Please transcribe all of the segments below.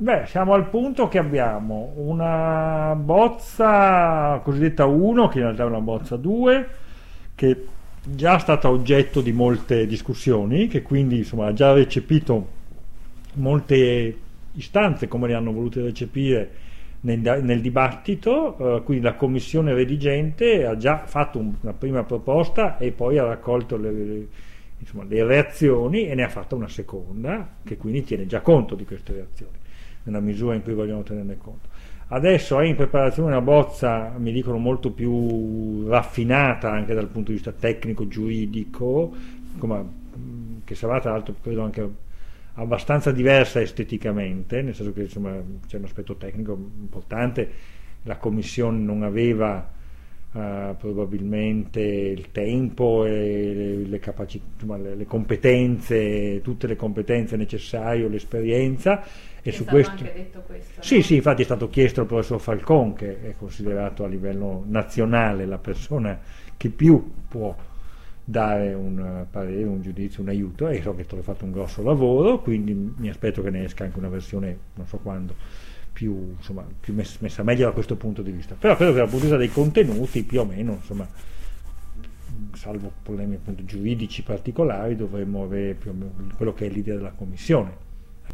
Beh, siamo al punto che abbiamo una bozza cosiddetta 1, che in realtà è una bozza 2, che è già stata oggetto di molte discussioni, che quindi insomma, ha già recepito molte istanze come le hanno volute recepire nel, nel dibattito, eh, quindi la commissione redigente ha già fatto un, una prima proposta e poi ha raccolto le, le, insomma, le reazioni e ne ha fatta una seconda che quindi tiene già conto di queste reazioni nella misura in cui vogliamo tenerne conto. Adesso è in preparazione una bozza, mi dicono, molto più raffinata anche dal punto di vista tecnico-giuridico, che sarà tra l'altro credo anche abbastanza diversa esteticamente, nel senso che insomma, c'è un aspetto tecnico importante, la Commissione non aveva uh, probabilmente il tempo e le, le, capacità, insomma, le, le, competenze, tutte le competenze necessarie, l'esperienza. E su questo... anche detto questo. Sì, no? sì, infatti è stato chiesto al professor Falcon, che è considerato a livello nazionale la persona che più può dare un parere, un giudizio, un aiuto e so che tu hai fatto un grosso lavoro, quindi mi aspetto che ne esca anche una versione, non so quando, più, insomma, più messa meglio da questo punto di vista. Però credo che dal punto di vista dei contenuti, più o meno, insomma, salvo problemi appunto giuridici particolari, dovremmo avere più o meno quello che è l'idea della Commissione.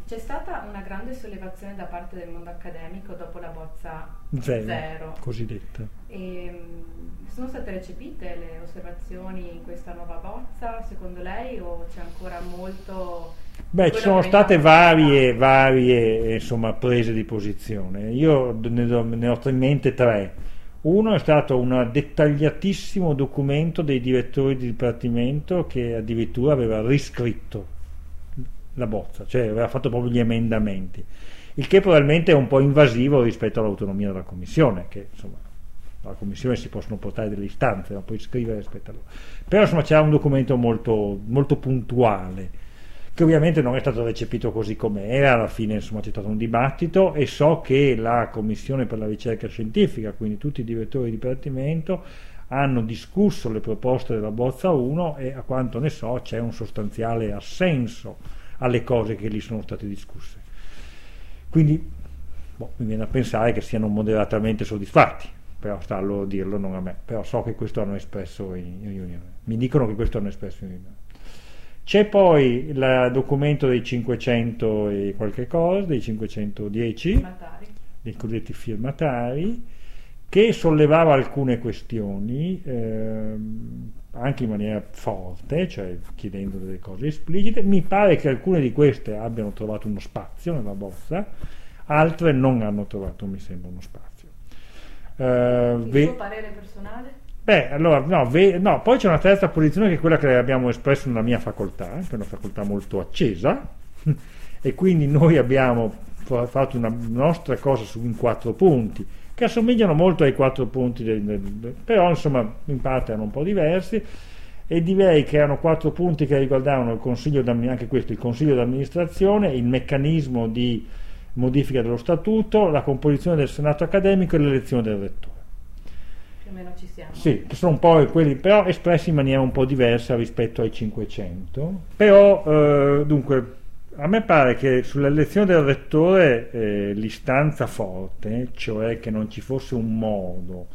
C'è stata una grande sollevazione da parte del mondo accademico dopo la bozza zero, zero. cosiddetta. E, mm, sono state recepite le osservazioni in questa nuova bozza, secondo lei, o c'è ancora molto... Beh, ci sono state varie, varie insomma, prese di posizione. Io ne, ho in mente tre. Uno è stato un dettagliatissimo documento dei direttori di dipartimento che addirittura aveva riscritto la bozza, cioè aveva fatto proprio gli emendamenti, il che probabilmente è un po' invasivo rispetto all'autonomia della Commissione, che insomma alla Commissione si possono portare delle istanze, ma poi scrivere rispetto a loro. Però insomma c'era un documento molto, molto puntuale, che ovviamente non è stato recepito così com'era, alla fine insomma c'è stato un dibattito e so che la Commissione per la ricerca scientifica, quindi tutti i direttori di dipartimento, hanno discusso le proposte della bozza 1 e a quanto ne so c'è un sostanziale assenso alle cose che lì sono state discusse. Quindi boh, mi viene a pensare che siano moderatamente soddisfatti, però sta a loro dirlo, non a me, però so che questo hanno espresso in riunione, mi dicono che questo hanno espresso in riunione. C'è poi il documento dei 500 e qualche cosa, dei 510, firmatari. dei cosiddetti firmatari, che sollevava alcune questioni, ehm, anche in maniera forte, cioè chiedendo delle cose esplicite. Mi pare che alcune di queste abbiano trovato uno spazio nella bozza, altre non hanno trovato, mi sembra, uno spazio. Uh, Il ve- parere personale? Beh, allora, no, ve- no, poi c'è una terza posizione che è quella che abbiamo espresso nella mia facoltà, che è una facoltà molto accesa, e quindi noi abbiamo fatto una nostra cosa su in quattro punti che assomigliano molto ai quattro punti, del, del, però insomma in parte erano un po' diversi e direi che erano quattro punti che riguardavano il consiglio anche questo, il consiglio d'amministrazione, il meccanismo di modifica dello statuto, la composizione del senato accademico e l'elezione del rettore. Più o meno ci siamo. Sì, che sono un po' quelli, però espressi in maniera un po' diversa rispetto ai 500. Però, eh, dunque, a me pare che sull'elezione del rettore eh, l'istanza forte, cioè che non ci fosse un modo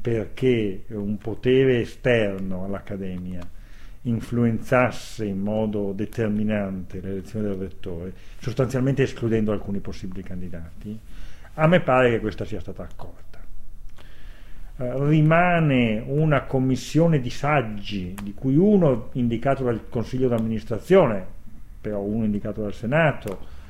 perché un potere esterno all'Accademia influenzasse in modo determinante l'elezione del rettore, sostanzialmente escludendo alcuni possibili candidati, a me pare che questa sia stata accorta. Eh, rimane una commissione di saggi, di cui uno indicato dal Consiglio d'amministrazione, però uno indicato dal Senato,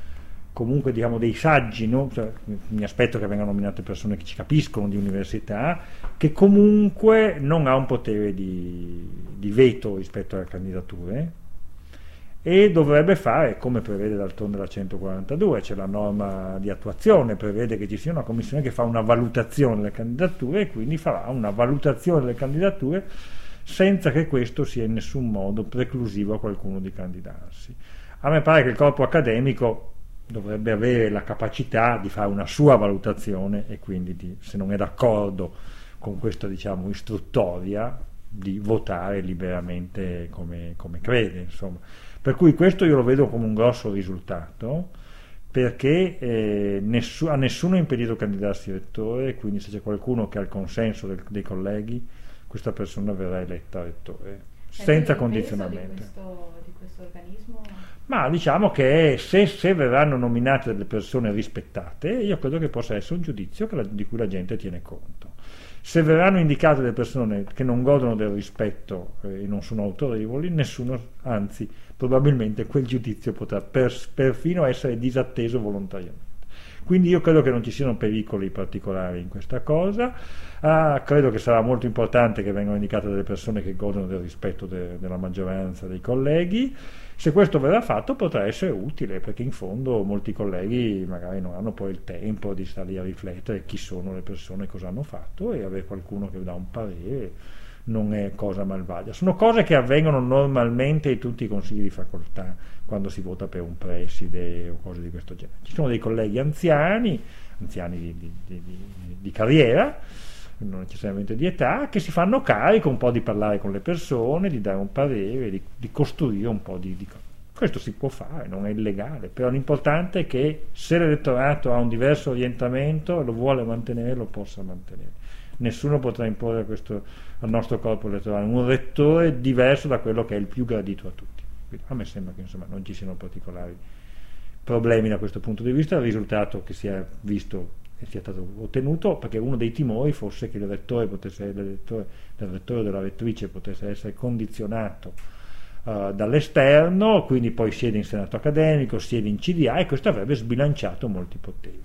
comunque diciamo dei saggi, no? cioè, mi aspetto che vengano nominate persone che ci capiscono di università, che comunque non ha un potere di, di veto rispetto alle candidature e dovrebbe fare come prevede d'altronde la 142, c'è la norma di attuazione, prevede che ci sia una commissione che fa una valutazione delle candidature e quindi farà una valutazione delle candidature senza che questo sia in nessun modo preclusivo a qualcuno di candidarsi. A me pare che il corpo accademico dovrebbe avere la capacità di fare una sua valutazione e quindi di, se non è d'accordo con questa diciamo, istruttoria di votare liberamente come, come crede. Insomma. Per cui questo io lo vedo come un grosso risultato perché eh, nessu- a nessuno è impedito candidarsi rettore, quindi se c'è qualcuno che ha il consenso del, dei colleghi, questa persona verrà eletta rettore, senza condizionamento. Di questo, di questo organismo? Ma diciamo che se, se, verranno nominate delle persone rispettate, io credo che possa essere un giudizio la, di cui la gente tiene conto. Se verranno indicate delle persone che non godono del rispetto eh, e non sono autorevoli, nessuno, anzi, probabilmente quel giudizio potrà per, perfino essere disatteso volontariamente. Quindi io credo che non ci siano pericoli particolari in questa cosa, ah, credo che sarà molto importante che vengano indicate delle persone che godono del rispetto de, della maggioranza dei colleghi. Se questo verrà fatto potrà essere utile perché in fondo molti colleghi magari non hanno poi il tempo di stare lì a riflettere chi sono le persone, cosa hanno fatto e avere qualcuno che dà un parere non è cosa malvagia. Sono cose che avvengono normalmente in tutti i consigli di facoltà quando si vota per un preside o cose di questo genere. Ci sono dei colleghi anziani, anziani di, di, di, di carriera, non necessariamente di età, che si fanno carico un po' di parlare con le persone, di dare un parere, di, di costruire un po' di, di cose. Questo si può fare, non è illegale, però l'importante è che se l'elettorato ha un diverso orientamento e lo vuole mantenere, lo possa mantenere nessuno potrà imporre questo, al nostro corpo elettorale un rettore diverso da quello che è il più gradito a tutti. Quindi a me sembra che insomma, non ci siano particolari problemi da questo punto di vista, il risultato che si è visto e sia stato ottenuto, perché uno dei timori fosse che rettore, il rettore o della rettrice potesse essere condizionato uh, dall'esterno, quindi poi siede in senato accademico, siede in CDA e questo avrebbe sbilanciato molti poteri.